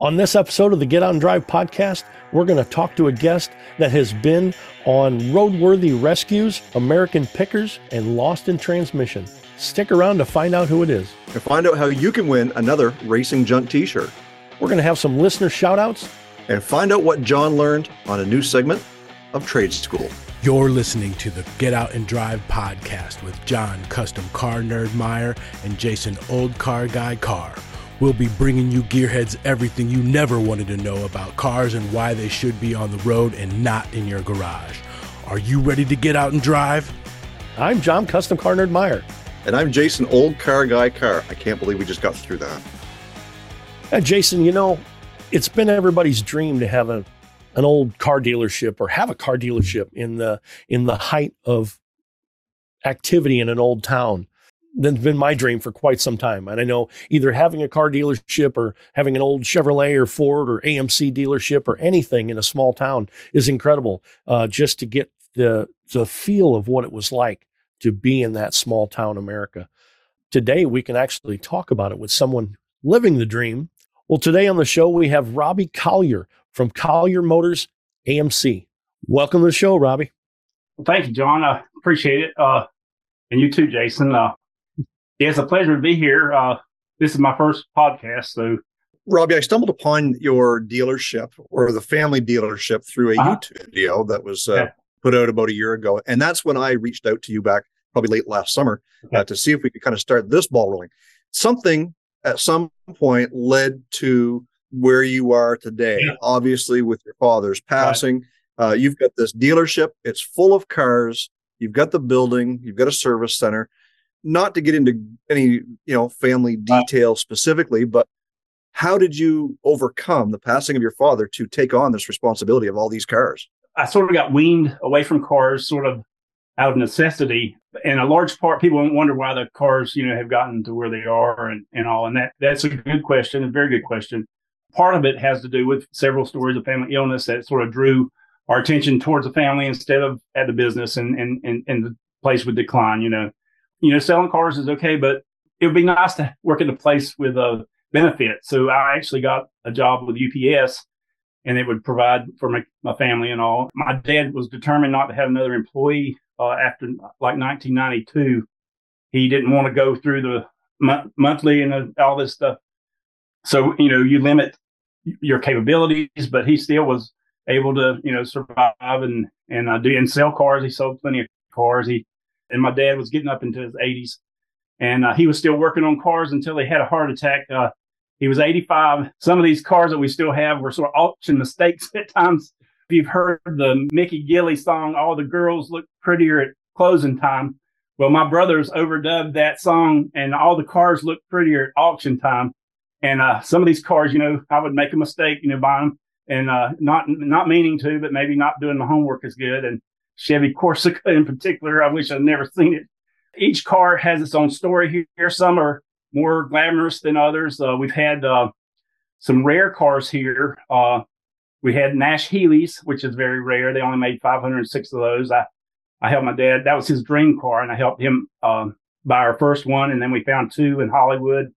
On this episode of the Get Out and Drive podcast, we're going to talk to a guest that has been on roadworthy rescues, American pickers, and lost in transmission. Stick around to find out who it is. And find out how you can win another Racing Junk t shirt. We're going to have some listener shout outs. And find out what John learned on a new segment of Trade School. You're listening to the Get Out and Drive podcast with John Custom Car Nerd Meyer and Jason Old Car Guy Carr. We'll be bringing you gearheads everything you never wanted to know about cars and why they should be on the road and not in your garage. Are you ready to get out and drive? I'm John Custom Car Nerd Meyer. And I'm Jason Old Car Guy Carr. I can't believe we just got through that. Uh, Jason, you know, it's been everybody's dream to have a an old car dealership or have a car dealership in the in the height of activity in an old town that's been my dream for quite some time. And I know either having a car dealership or having an old Chevrolet or Ford or AMC dealership or anything in a small town is incredible. Uh, just to get the the feel of what it was like to be in that small town America. Today we can actually talk about it with someone living the dream. Well, today on the show we have Robbie Collier from Collier Motors AMC. Welcome to the show, Robbie. Well, thank you, John. I appreciate it. Uh, and you too, Jason. Uh, yeah, it's a pleasure to be here. Uh, this is my first podcast, so. Robbie, I stumbled upon your dealership or the family dealership through a uh-huh. YouTube video that was uh, yeah. put out about a year ago, and that's when I reached out to you back probably late last summer okay. uh, to see if we could kind of start this ball rolling. Something at some point led to where you are today. Yeah. Obviously, with your father's passing, right. uh, you've got this dealership. It's full of cars. You've got the building. You've got a service center not to get into any you know family detail specifically, but how did you overcome the passing of your father to take on this responsibility of all these cars? I sort of got weaned away from cars, sort of out of necessity. And a large part, people wonder why the cars, you know, have gotten to where they are and, and all. And that that's a good question, a very good question. Part of it has to do with several stories of family illness that sort of drew our attention towards the family instead of at the business and and and, and the place would decline, you know you know, selling cars is okay, but it would be nice to work in a place with a benefit. So I actually got a job with UPS and it would provide for my, my family and all. My dad was determined not to have another employee uh, after like 1992. He didn't want to go through the mo- monthly and uh, all this stuff. So, you know, you limit your capabilities, but he still was able to, you know, survive and, and uh, do and sell cars. He sold plenty of cars. He and my dad was getting up into his 80s, and uh, he was still working on cars until he had a heart attack. Uh, he was 85. Some of these cars that we still have were sort of auction mistakes at times. If you've heard the Mickey Gilley song, "All the Girls Look Prettier at Closing Time," well, my brothers overdubbed that song, and all the cars look prettier at auction time. And uh, some of these cars, you know, I would make a mistake, you know, buying them and uh, not not meaning to, but maybe not doing my homework as good. And Chevy Corsica in particular. I wish I'd never seen it. Each car has its own story here. Some are more glamorous than others. Uh, we've had uh, some rare cars here. Uh, we had Nash Healeys, which is very rare. They only made 506 of those. I, I helped my dad. That was his dream car, and I helped him um, buy our first one. And then we found two in Hollywood.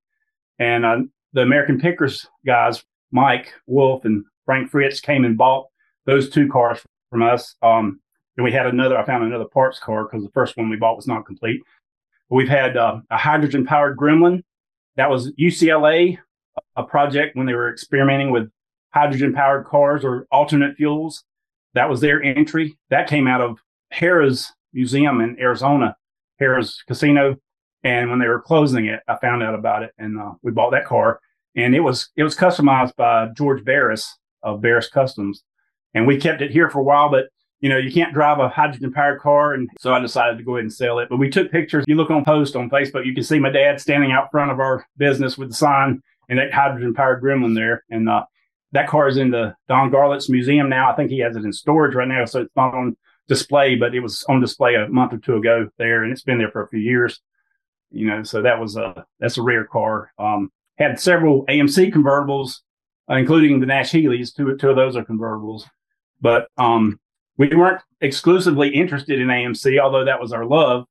And uh, the American Pickers guys, Mike Wolfe and Frank Fritz, came and bought those two cars from us. Um, and we had another, I found another parts car because the first one we bought was not complete. We've had uh, a hydrogen powered Gremlin. That was UCLA, a project when they were experimenting with hydrogen powered cars or alternate fuels. That was their entry. That came out of Harrah's Museum in Arizona, Harrah's Casino. And when they were closing it, I found out about it and uh, we bought that car. And it was it was customized by George Barris of Barris Customs. And we kept it here for a while, but you know, you can't drive a hydrogen powered car. And so I decided to go ahead and sell it. But we took pictures. You look on post on Facebook, you can see my dad standing out front of our business with the sign and that hydrogen powered gremlin there. And uh, that car is in the Don Garlits Museum now. I think he has it in storage right now. So it's not on display, but it was on display a month or two ago there. And it's been there for a few years. You know, so that was a, that's a rare car. Um, had several AMC convertibles, uh, including the Nash Healeys. Two, two of those are convertibles. But um, we weren't exclusively interested in AMC, although that was our love.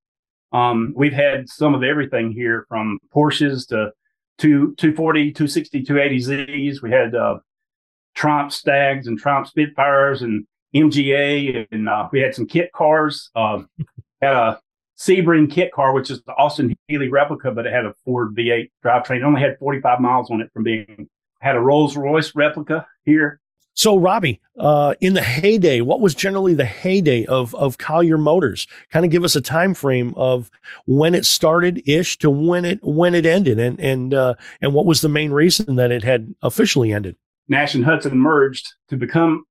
Um, we've had some of everything here from Porsches to two, 240, 260, 280Zs. We had uh, Stags and Triumph Spitfires and MGA, and uh, we had some kit cars. Uh, had a Sebring kit car, which is the Austin Healey replica, but it had a Ford V8 drivetrain. It only had 45 miles on it from being had a Rolls Royce replica here. So, Robbie, uh, in the heyday, what was generally the heyday of of Collier Motors? Kind of give us a time frame of when it started ish to when it when it ended, and and uh, and what was the main reason that it had officially ended? Nash and Hudson merged to become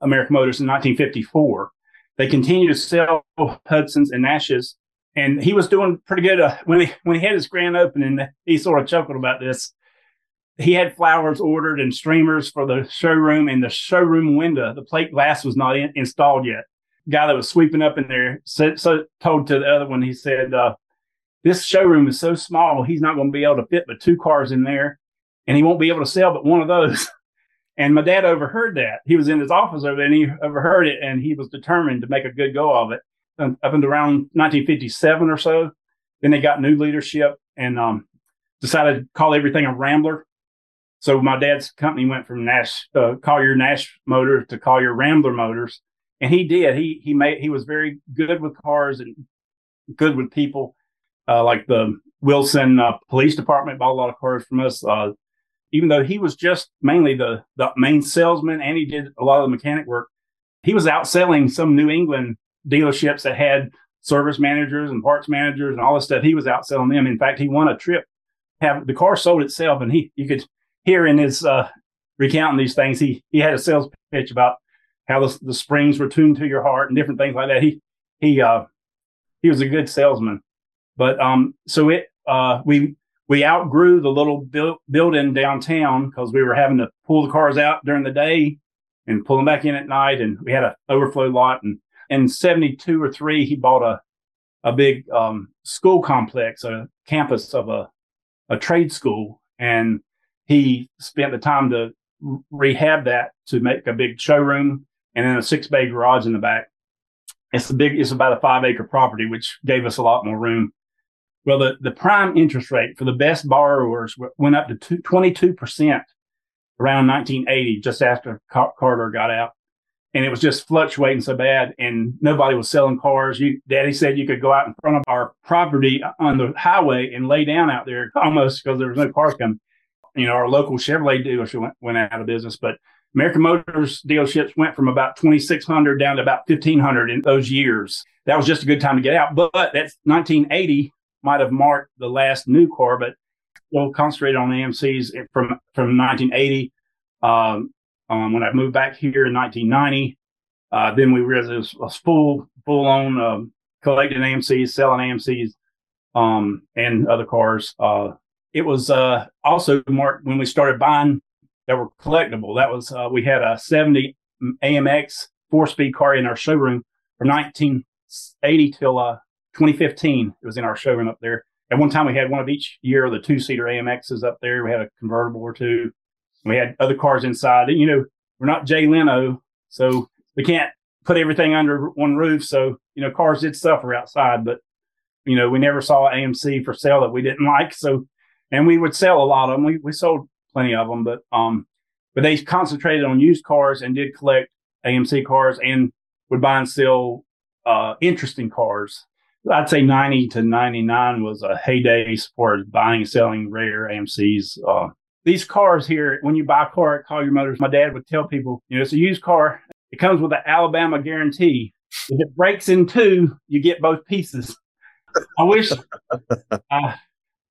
American Motors in 1954. They continued to sell Hudsons and Nashes, and he was doing pretty good. Uh, when he when he had his grand opening, he sort of chuckled about this. He had flowers ordered and streamers for the showroom, and the showroom window, the plate glass was not in, installed yet. Guy that was sweeping up in there so, so told to the other one, he said, uh, "This showroom is so small, he's not going to be able to fit but two cars in there, and he won't be able to sell but one of those." And my dad overheard that. He was in his office over there and he overheard it and he was determined to make a good go of it. And up until around 1957 or so, then they got new leadership and um, decided to call everything a Rambler. So my dad's company went from Nash uh, Collier Nash Motors to Collier Rambler Motors, and he did. He he made he was very good with cars and good with people. Uh, like the Wilson uh, Police Department bought a lot of cars from us. Uh, even though he was just mainly the, the main salesman and he did a lot of the mechanic work, he was outselling some New England dealerships that had service managers and parts managers and all this stuff. He was outselling them. In fact, he won a trip. Have the car sold itself, and he you could hear in his uh, recounting these things. He he had a sales pitch about how the, the springs were tuned to your heart and different things like that. He he uh, he was a good salesman. But um, so it uh, we we outgrew the little bu- building downtown because we were having to pull the cars out during the day and pull them back in at night. And we had an overflow lot. And in 72 or three, he bought a, a big um, school complex, a campus of a, a trade school. And he spent the time to rehab that to make a big showroom and then a six bay garage in the back. It's a big, it's about a five acre property, which gave us a lot more room well, the, the prime interest rate for the best borrowers went up to 22% around 1980, just after Carter got out. And it was just fluctuating so bad, and nobody was selling cars. You, Daddy said you could go out in front of our property uh, on the highway and lay down out there almost because there was no cars coming. You know, our local Chevrolet dealership went, went out of business, but American Motors dealerships went from about 2,600 down to about 1,500 in those years. That was just a good time to get out. But, that's 1980 might have marked the last new car, but we'll concentrate on the AMCs from from 1980. Um, um, when I moved back here in 1990, uh, then we realized it was full full on um, collecting AMCs, selling AMCs, um, and other cars. Uh, it was uh, also marked when we started buying that were collectible. That was uh, we had a 70 AMX four speed car in our showroom from 1980 till uh, 2015. It was in our showroom up there. At one time, we had one of each year of the two seater AMXs up there. We had a convertible or two. We had other cars inside. You know, we're not Jay Leno, so we can't put everything under one roof. So, you know, cars did suffer outside, but, you know, we never saw AMC for sale that we didn't like. So, and we would sell a lot of them. We, we sold plenty of them, but, um, but they concentrated on used cars and did collect AMC cars and would buy and sell, uh, interesting cars I'd say 90 to 99 was a heyday as far as buying and selling rare AMCs. Uh, these cars here, when you buy a car at Collier Motors, my dad would tell people, you know, it's a used car. It comes with an Alabama guarantee. If it breaks in two, you get both pieces. I wish. Uh,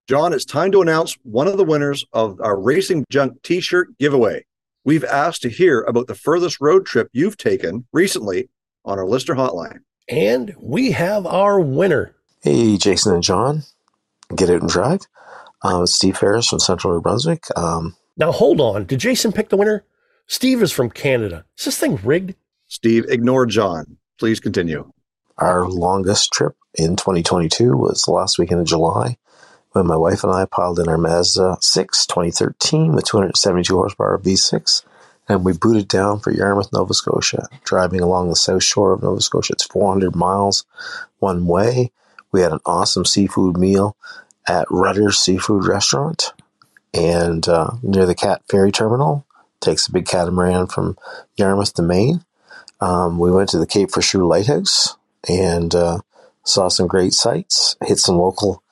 John, it's time to announce one of the winners of our Racing Junk t shirt giveaway. We've asked to hear about the furthest road trip you've taken recently on our listener hotline. And we have our winner. Hey, Jason and John. Get out and drive. Uh, Steve Harris from Central New Brunswick. Um, now, hold on. Did Jason pick the winner? Steve is from Canada. Is this thing rigged? Steve, ignore John. Please continue. Our longest trip in 2022 was last weekend of July when my wife and I piled in our Mazda 6 2013 with 272 horsepower V6 and we booted down for Yarmouth, Nova Scotia, driving along the south shore of Nova Scotia. It's 400 miles one way. We had an awesome seafood meal at Rudder's Seafood Restaurant. and uh, near the Cat Ferry Terminal. Takes a big catamaran from Yarmouth to Maine. Um, we went to the Cape Forchu Lighthouse and uh, saw some great sights, hit some local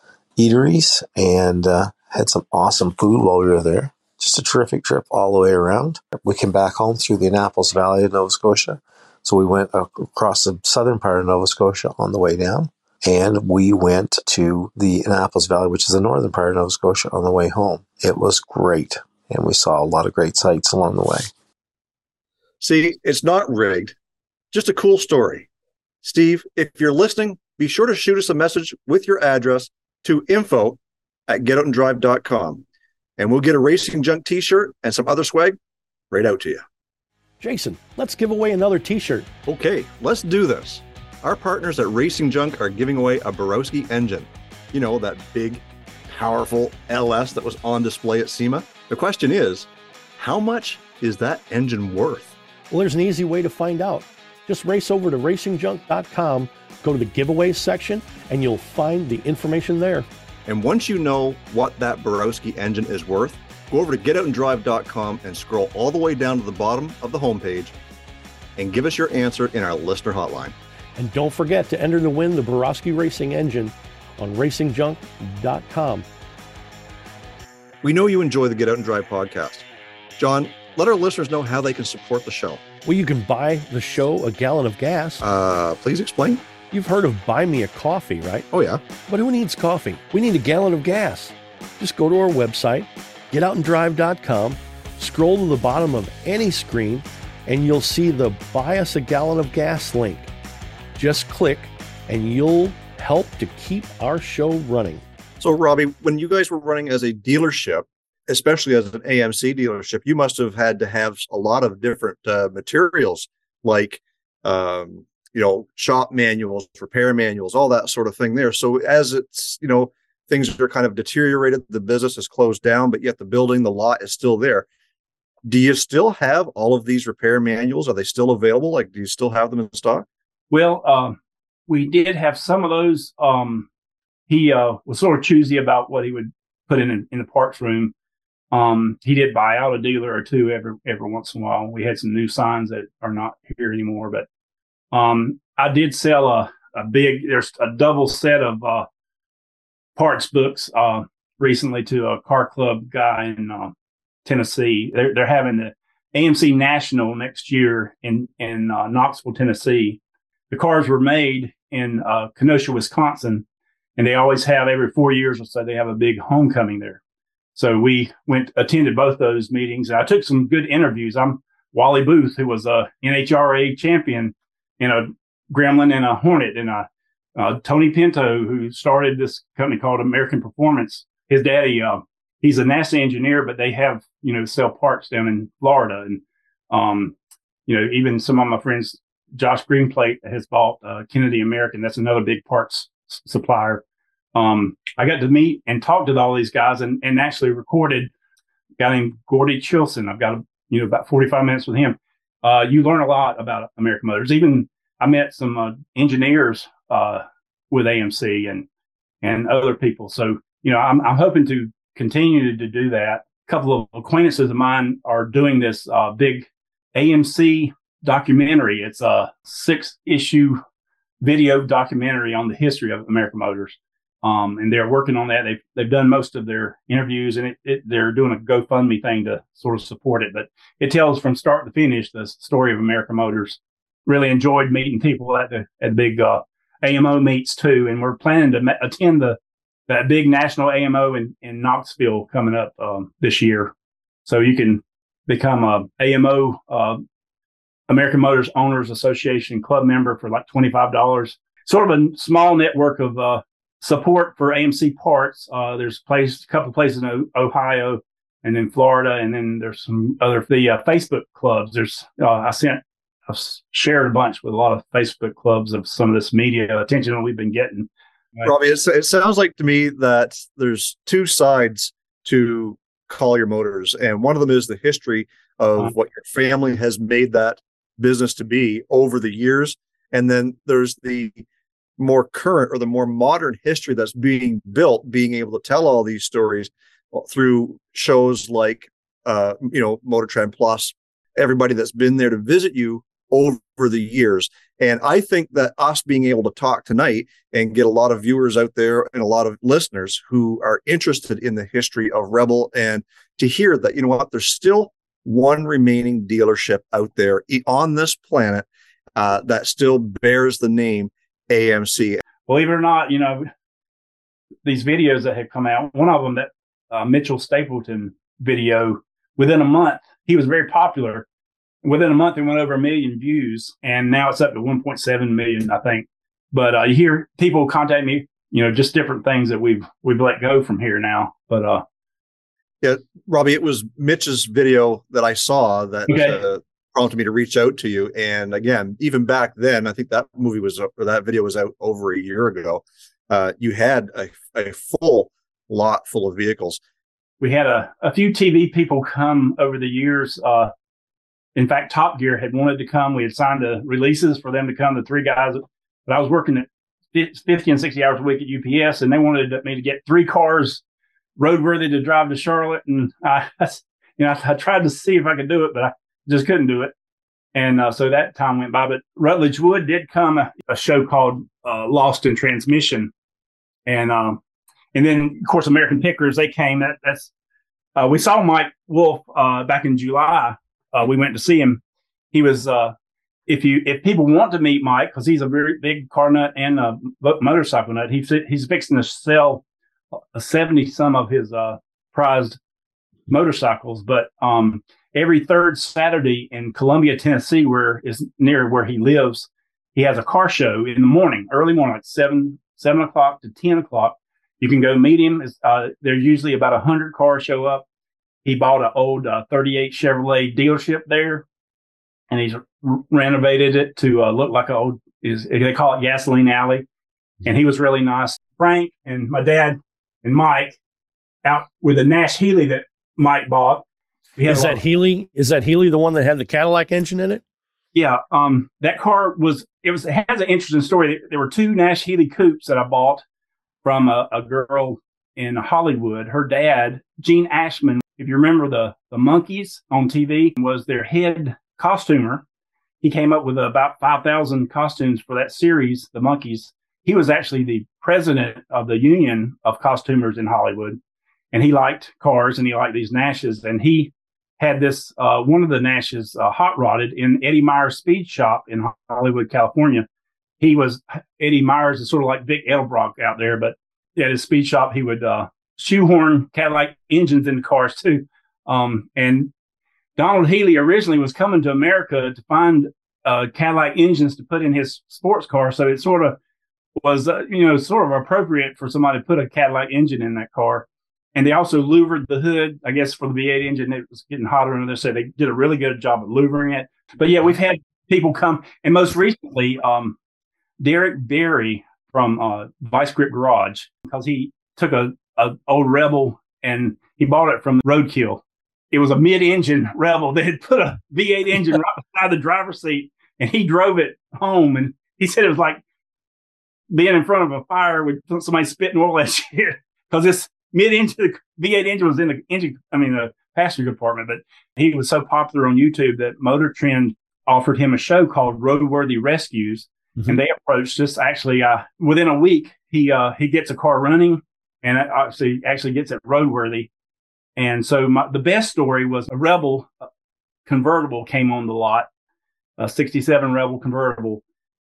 eateries, and uh, had some awesome food while we were there. Just a terrific trip all the way around. We came back home through the Annapolis Valley of Nova Scotia. So we went across the southern part of Nova Scotia on the way down. And we went to the Annapolis Valley, which is the northern part of Nova Scotia, on the way home. It was great. And we saw a lot of great sights along the way. See, it's not rigged, just a cool story. Steve, if you're listening, be sure to shoot us a message with your address to info at getoutandrive.com. And we'll get a Racing Junk t shirt and some other swag right out to you. Jason, let's give away another t shirt. Okay, let's do this. Our partners at Racing Junk are giving away a Borowski engine. You know, that big, powerful LS that was on display at SEMA. The question is, how much is that engine worth? Well, there's an easy way to find out. Just race over to racingjunk.com, go to the giveaways section, and you'll find the information there. And once you know what that Borowski engine is worth, go over to getoutandrive.com and scroll all the way down to the bottom of the homepage and give us your answer in our listener hotline. And don't forget to enter to win the Borowski Racing engine on racingjunk.com. We know you enjoy the Get Out and Drive podcast. John, let our listeners know how they can support the show. Well, you can buy the show a gallon of gas. Uh, please explain. You've heard of Buy Me a Coffee, right? Oh, yeah. But who needs coffee? We need a gallon of gas. Just go to our website, getoutandrive.com, scroll to the bottom of any screen, and you'll see the Buy Us a Gallon of Gas link. Just click, and you'll help to keep our show running. So, Robbie, when you guys were running as a dealership, especially as an AMC dealership, you must have had to have a lot of different uh, materials like um, you know, shop manuals, repair manuals, all that sort of thing there. So as it's, you know, things are kind of deteriorated, the business is closed down, but yet the building, the lot is still there. Do you still have all of these repair manuals? Are they still available? Like, do you still have them in stock? Well, um, we did have some of those. Um, he uh, was sort of choosy about what he would put in in the parts room. Um, he did buy out a dealer or two every every once in a while. We had some new signs that are not here anymore, but um, I did sell a, a big, there's a double set of uh, parts books uh, recently to a car club guy in uh, Tennessee. They're, they're having the AMC National next year in, in uh, Knoxville, Tennessee. The cars were made in uh, Kenosha, Wisconsin, and they always have every four years or so, they have a big homecoming there. So we went, attended both those meetings. I took some good interviews. I'm Wally Booth, who was a NHRA champion and a Gremlin and a Hornet and a uh, Tony Pinto, who started this company called American Performance. His daddy, uh, he's a NASA engineer, but they have, you know, sell parts down in Florida. And, um, you know, even some of my friends, Josh Greenplate has bought uh, Kennedy American. That's another big parts s- supplier. Um, I got to meet and talk to all these guys and, and actually recorded a guy named Gordy Chilson. I've got, a, you know, about 45 minutes with him. Uh, you learn a lot about American Motors. Even I met some uh, engineers uh, with AMC and and other people. So you know, I'm I'm hoping to continue to do that. A couple of acquaintances of mine are doing this uh, big AMC documentary. It's a six issue video documentary on the history of American Motors. Um, and they're working on that. They've they've done most of their interviews, and it, it, they're doing a GoFundMe thing to sort of support it. But it tells from start to finish the story of American Motors really enjoyed meeting people at the at big uh, AMO meets too, and we're planning to attend the that big national AMO in, in Knoxville coming up um, this year. So you can become a AMO uh, American Motors Owners Association club member for like twenty five dollars. Sort of a small network of uh, support for AMC parts. Uh, there's place a couple places in Ohio and then Florida, and then there's some other the uh, Facebook clubs. There's uh, I sent I've shared a bunch with a lot of Facebook clubs of some of this media attention that we've been getting. Robbie, it sounds like to me that there's two sides to Collier Motors, and one of them is the history of uh-huh. what your family has made that business to be over the years, and then there's the more current or the more modern history that's being built, being able to tell all these stories through shows like uh, you know Motor Trend Plus, everybody that's been there to visit you over the years. And I think that us being able to talk tonight and get a lot of viewers out there and a lot of listeners who are interested in the history of Rebel and to hear that, you know what, there's still one remaining dealership out there on this planet uh, that still bears the name AMC. Believe it or not, you know, these videos that have come out, one of them that uh, Mitchell Stapleton video, within a month, he was very popular within a month it went over a million views and now it's up to 1.7 million i think but uh, you hear people contact me you know just different things that we've we've let go from here now but uh yeah robbie it was mitch's video that i saw that okay. uh, prompted me to reach out to you and again even back then i think that movie was or that video was out over a year ago uh you had a, a full lot full of vehicles we had a, a few tv people come over the years uh in fact, Top Gear had wanted to come. We had signed the releases for them to come, the three guys. But I was working at 50 and 60 hours a week at UPS, and they wanted me to get three cars roadworthy to drive to Charlotte. And I, you know, I, I tried to see if I could do it, but I just couldn't do it. And uh, so that time went by. But Rutledge Wood did come a, a show called uh, Lost in Transmission, and um, and then of course American Pickers they came. That that's uh, we saw Mike Wolfe uh, back in July uh, we went to see him. He was, uh, if you if people want to meet Mike, because he's a very big car nut and a motorcycle nut, he's he's fixing to sell a seventy some of his uh, prized motorcycles. But um, every third Saturday in Columbia, Tennessee, where is near where he lives, he has a car show in the morning, early morning, like seven seven o'clock to ten o'clock. You can go meet him. Uh, there's usually about a hundred cars show up he bought an old uh, 38 Chevrolet dealership there, and he's renovated it to uh, look like an old is they call it gasoline alley. And he was really nice. Frank and my dad and Mike out with a Nash Healey that Mike bought. Is that Healey? Is that Healey the one that had the Cadillac engine in it? Yeah, um, that car was it was it has an interesting story. There were two Nash Healey coupes that I bought from a, a girl in Hollywood. Her dad, Gene Ashman, if you remember the the Monkees on TV, was their head costumer. He came up with about five thousand costumes for that series, the Monkees. He was actually the president of the union of costumers in Hollywood, and he liked cars and he liked these Nashes, and he had this uh, one of the Nashes uh, hot rodded in Eddie Myers Speed Shop in Hollywood, California. He was Eddie Myers is sort of like Vic Edelbrock out there, but at his speed shop he would uh, shoehorn Cadillac engines in the cars too. Um, and Donald Healey originally was coming to America to find uh, Cadillac engines to put in his sports car. So it sort of was, uh, you know, sort of appropriate for somebody to put a Cadillac engine in that car. And they also louvered the hood, I guess, for the V8 engine. It was getting hotter under there. So they did a really good job of louvering it. But yeah, we've had people come. And most recently, um, Derek Bieri from uh, Vice Grip Garage, because he took a a old Rebel, and he bought it from Roadkill. It was a mid-engine Rebel. They had put a V8 engine right beside the driver's seat, and he drove it home. And he said it was like being in front of a fire with somebody spitting oil at you because this mid-engine the V8 engine was in the engine. I mean, the passenger compartment. But he was so popular on YouTube that Motor Trend offered him a show called Roadworthy Rescues, mm-hmm. and they approached us. Actually, uh, within a week, he uh, he gets a car running and it actually actually gets it roadworthy. And so my, the best story was a Rebel convertible came on the lot, a 67 Rebel convertible,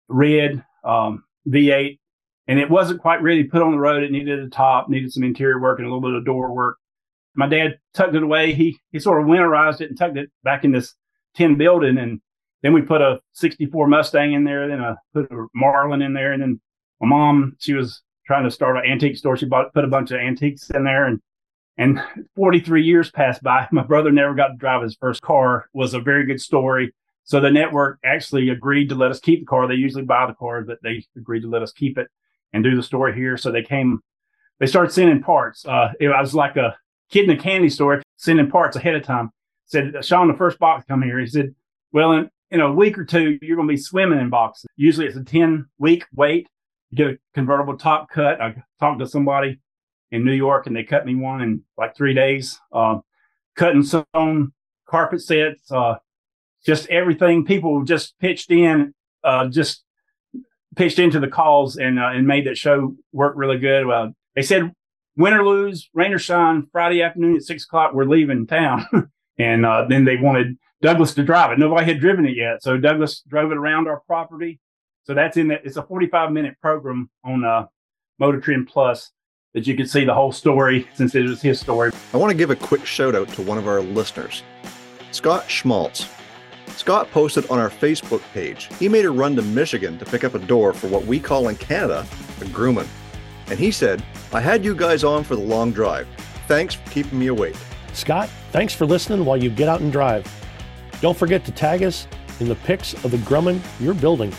red um, V8, and it wasn't quite ready put on the road. It needed a top, needed some interior work and a little bit of door work. My dad tucked it away. He he sort of winterized it and tucked it back in this tin building, and then we put a 64 Mustang in there, then I put a Marlin in there, and then my mom, she was trying to start an antique store. She bought put a bunch of antiques in there and and 43 years passed by. My brother never got to drive his first car. Was a very good story. So the network actually agreed to let us keep the car. They usually buy the car, but they agreed to let us keep it and do the story here. So they came, they started sending parts. Uh, it was like a kid in a candy store sending parts ahead of time. Said, Sean, the first box come here. He said, well, in, in a week or two, you're going to be swimming in boxes. Usually it's a 10 week wait You get a convertible top cut. I talked to somebody in New York, and they cut me one in like three days. Uh, cutting some carpet sets, uh, just everything. People just pitched in, uh, just pitched into the calls and uh, and made that show work really good. Well, they said win or lose, rain or shine, Friday afternoon at six o'clock, we're leaving town. and uh, then they wanted Douglas to drive it. Nobody had driven it yet, so Douglas drove it around our property. So that's in that. It's a forty-five minute program on uh, Motor Trend Plus that you can see the whole story since it was his story. I want to give a quick shout out to one of our listeners, Scott Schmaltz. Scott posted on our Facebook page. He made a run to Michigan to pick up a door for what we call in Canada a Grumman. And he said, I had you guys on for the long drive. Thanks for keeping me awake. Scott, thanks for listening while you get out and drive. Don't forget to tag us in the pics of the Grumman you're building.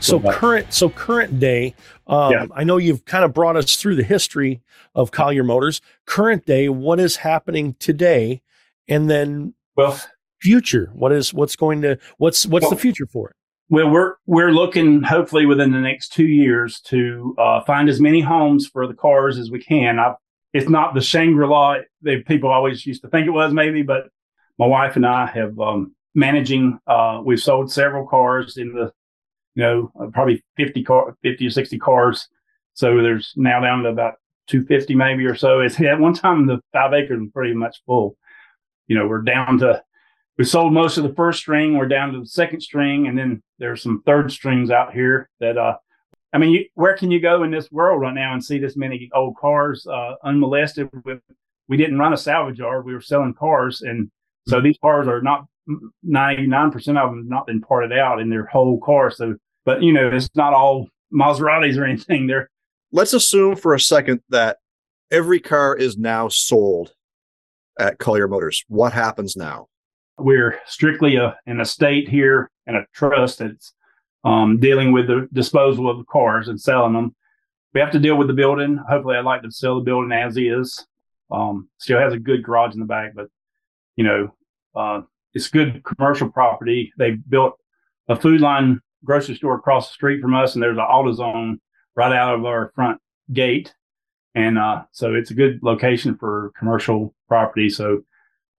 So current, so current day. Um, yeah. I know you've kind of brought us through the history of Collier Motors. Current day, what is happening today, and then well, future. What is what's going to what's what's well, the future for it? Well, we're we're looking hopefully within the next two years to uh, find as many homes for the cars as we can. I, it's not the Shangri La that people always used to think it was, maybe, but my wife and I have um, managing. Uh, we've sold several cars in the you know, uh, probably 50 car, 50 or 60 cars. So there's now down to about 250 maybe or so. It's at one time the five acres was pretty much full. You know, we're down to, we sold most of the first string. We're down to the second string. And then there's some third strings out here that, uh, I mean, you, where can you go in this world right now and see this many old cars, uh, unmolested with, we didn't run a salvage yard. We were selling cars. And so these cars are not 99% of them have not been parted out in their whole car. So, but you know, it's not all Maseratis or anything. They're let's assume for a second that every car is now sold at Collier Motors. What happens now? We're strictly a, an estate here and a trust that's um, dealing with the disposal of the cars and selling them. We have to deal with the building. Hopefully, I'd like to sell the building as is. Um, still has a good garage in the back, but you know, uh, it's good commercial property. They built a Food Lion grocery store across the street from us, and there's an AutoZone right out of our front gate. And uh, so it's a good location for commercial property. So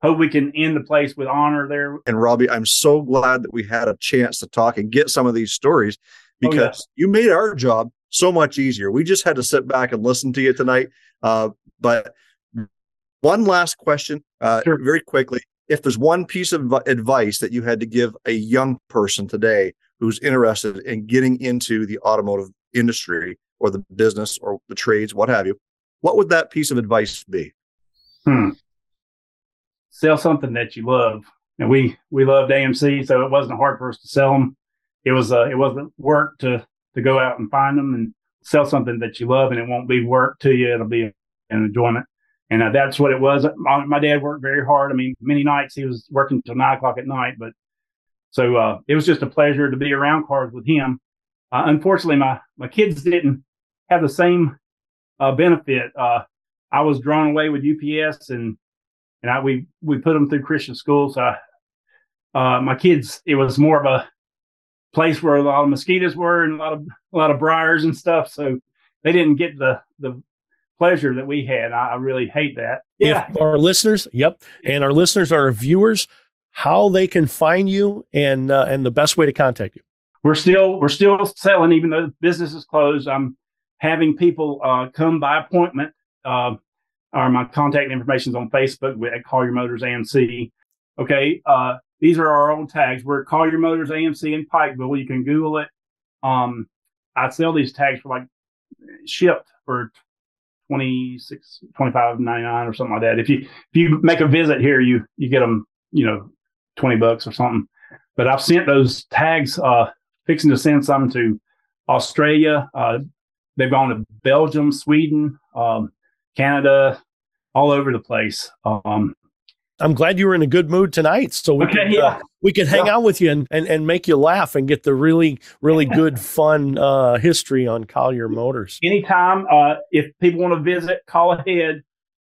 hope we can end the place with honor there. And Robbie, I'm so glad that we had a chance to talk and get some of these stories because oh, you made our job so much easier. We just had to sit back and listen to you tonight. Uh, but one last question, uh, sure. very quickly if there's one piece of advice that you had to give a young person today who's interested in getting into the automotive industry or the business or the trades, what have you, what would that piece of advice be? Hmm. Sell something that you love. And we we loved AMC, so it wasn't hard for us to sell them. It was uh, it wasn't work to to go out and find them and sell something that you love, and it won't be work to you. It'll be an enjoyment. And uh, that's what it was. My, my, dad worked very hard. I mean, many nights he was working till nine o'clock at night, but so uh, it was just a pleasure to be around cars with him. Uh, unfortunately, my, my kids didn't have the same uh, benefit. Uh, I was drawn away with UPS and, and I, we, we put them through Christian schools. So uh, my kids, it was more of a place where a lot of mosquitoes were and a lot of, a lot of briars and stuff. So they didn't get the, the pleasure that we had. I, I really hate that. Yeah. If our listeners, yep, and our listeners are our viewers, how they can find you and uh, and the best way to contact you. We're still we're still selling, even though the business is closed. I'm having people uh, come by appointment. Uh, or my contact information is on Facebook at Collier Motors AMC. Okay, uh, these are our old tags. We're Collier Motors AMC in Pikeville. You can Google it. Um, I sell these tags for like shipped for 26 25 99 or something like that if you if you make a visit here you you get them you know 20 bucks or something but i've sent those tags uh fixing to send some to australia uh they've gone to belgium sweden um canada all over the place um I'm glad you were in a good mood tonight, so we okay, can uh, we can hang yeah. out with you and, and, and make you laugh and get the really really good fun uh, history on Collier Motors. Anytime, uh, if people want to visit, call ahead.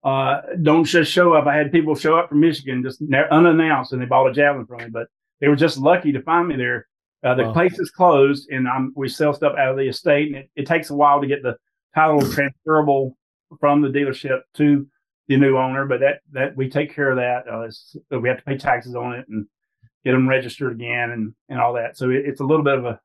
Uh, don't just show up. I had people show up from Michigan just unannounced, and they bought a javelin from me, but they were just lucky to find me there. Uh, the wow. place is closed, and I'm, we sell stuff out of the estate, and it, it takes a while to get the title transferable from the dealership to the new owner, but that that we take care of that. Uh, we have to pay taxes on it and get them registered again and and all that. So it, it's a little bit of a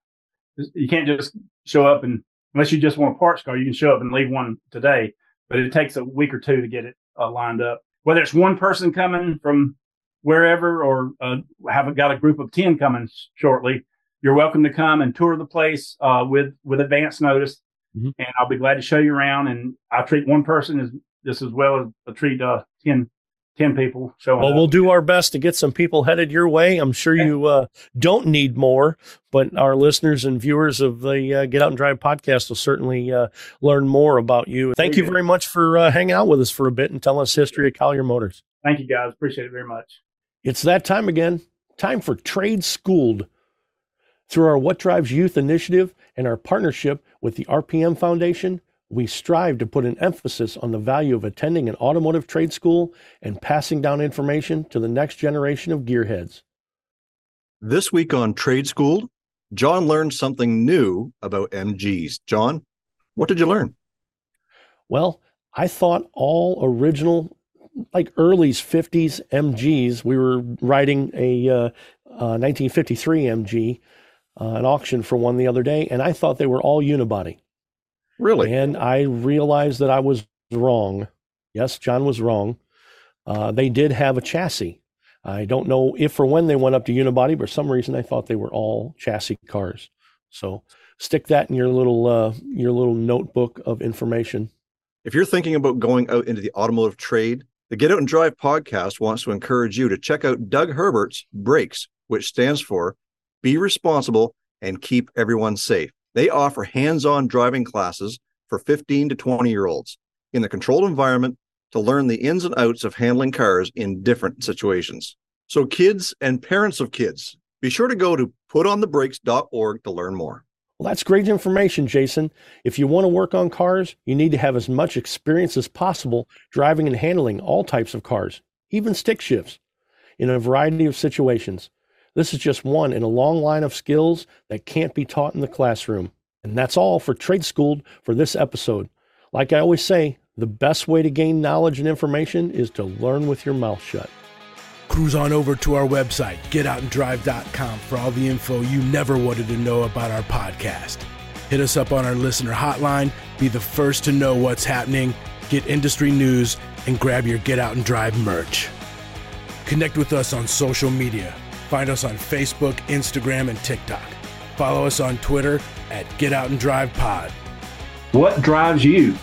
you can't just show up and unless you just want a parts car, you can show up and leave one today, but it takes a week or two to get it uh, lined up. Whether it's one person coming from wherever or uh, have got a group of 10 coming shortly, you're welcome to come and tour the place uh, with with advance notice. Mm-hmm. And I'll be glad to show you around. And I treat one person as just as well as I treat uh, 10 10 people. Showing well up. we'll do our best to get some people headed your way. I'm sure you uh, don't need more but our listeners and viewers of the uh, get out and drive podcast will certainly uh, learn more about you. Thank you very much for uh, hanging out with us for a bit and telling us history of collier motors. Thank you guys. Appreciate it very much. It's that time again. Time for trade schooled through our what drives youth initiative and our partnership with the rpm foundation we strive to put an emphasis on the value of attending an automotive trade school and passing down information to the next generation of gearheads. This week on Trade School, John learned something new about MGs. John, what did you learn? Well, I thought all original, like early 50s MGs, we were riding a uh, uh, 1953 MG, uh, an auction for one the other day, and I thought they were all unibody. Really? And I realized that I was wrong. Yes, John was wrong. Uh, they did have a chassis. I don't know if or when they went up to unibody, but for some reason I thought they were all chassis cars. So stick that in your little uh, your little notebook of information. If you're thinking about going out into the automotive trade, the Get Out and Drive podcast wants to encourage you to check out Doug Herbert's Brakes, which stands for Be Responsible and Keep Everyone Safe. They offer hands on driving classes for 15 to 20 year olds in the controlled environment to learn the ins and outs of handling cars in different situations. So, kids and parents of kids, be sure to go to putonthebrakes.org to learn more. Well, that's great information, Jason. If you want to work on cars, you need to have as much experience as possible driving and handling all types of cars, even stick shifts, in a variety of situations. This is just one in a long line of skills that can't be taught in the classroom. And that's all for Trade Schooled for this episode. Like I always say, the best way to gain knowledge and information is to learn with your mouth shut. Cruise on over to our website, getoutandrive.com, for all the info you never wanted to know about our podcast. Hit us up on our listener hotline, be the first to know what's happening, get industry news, and grab your Get Out and Drive merch. Connect with us on social media Find us on Facebook, Instagram, and TikTok. Follow us on Twitter at Get Out and Drive Pod. What drives you?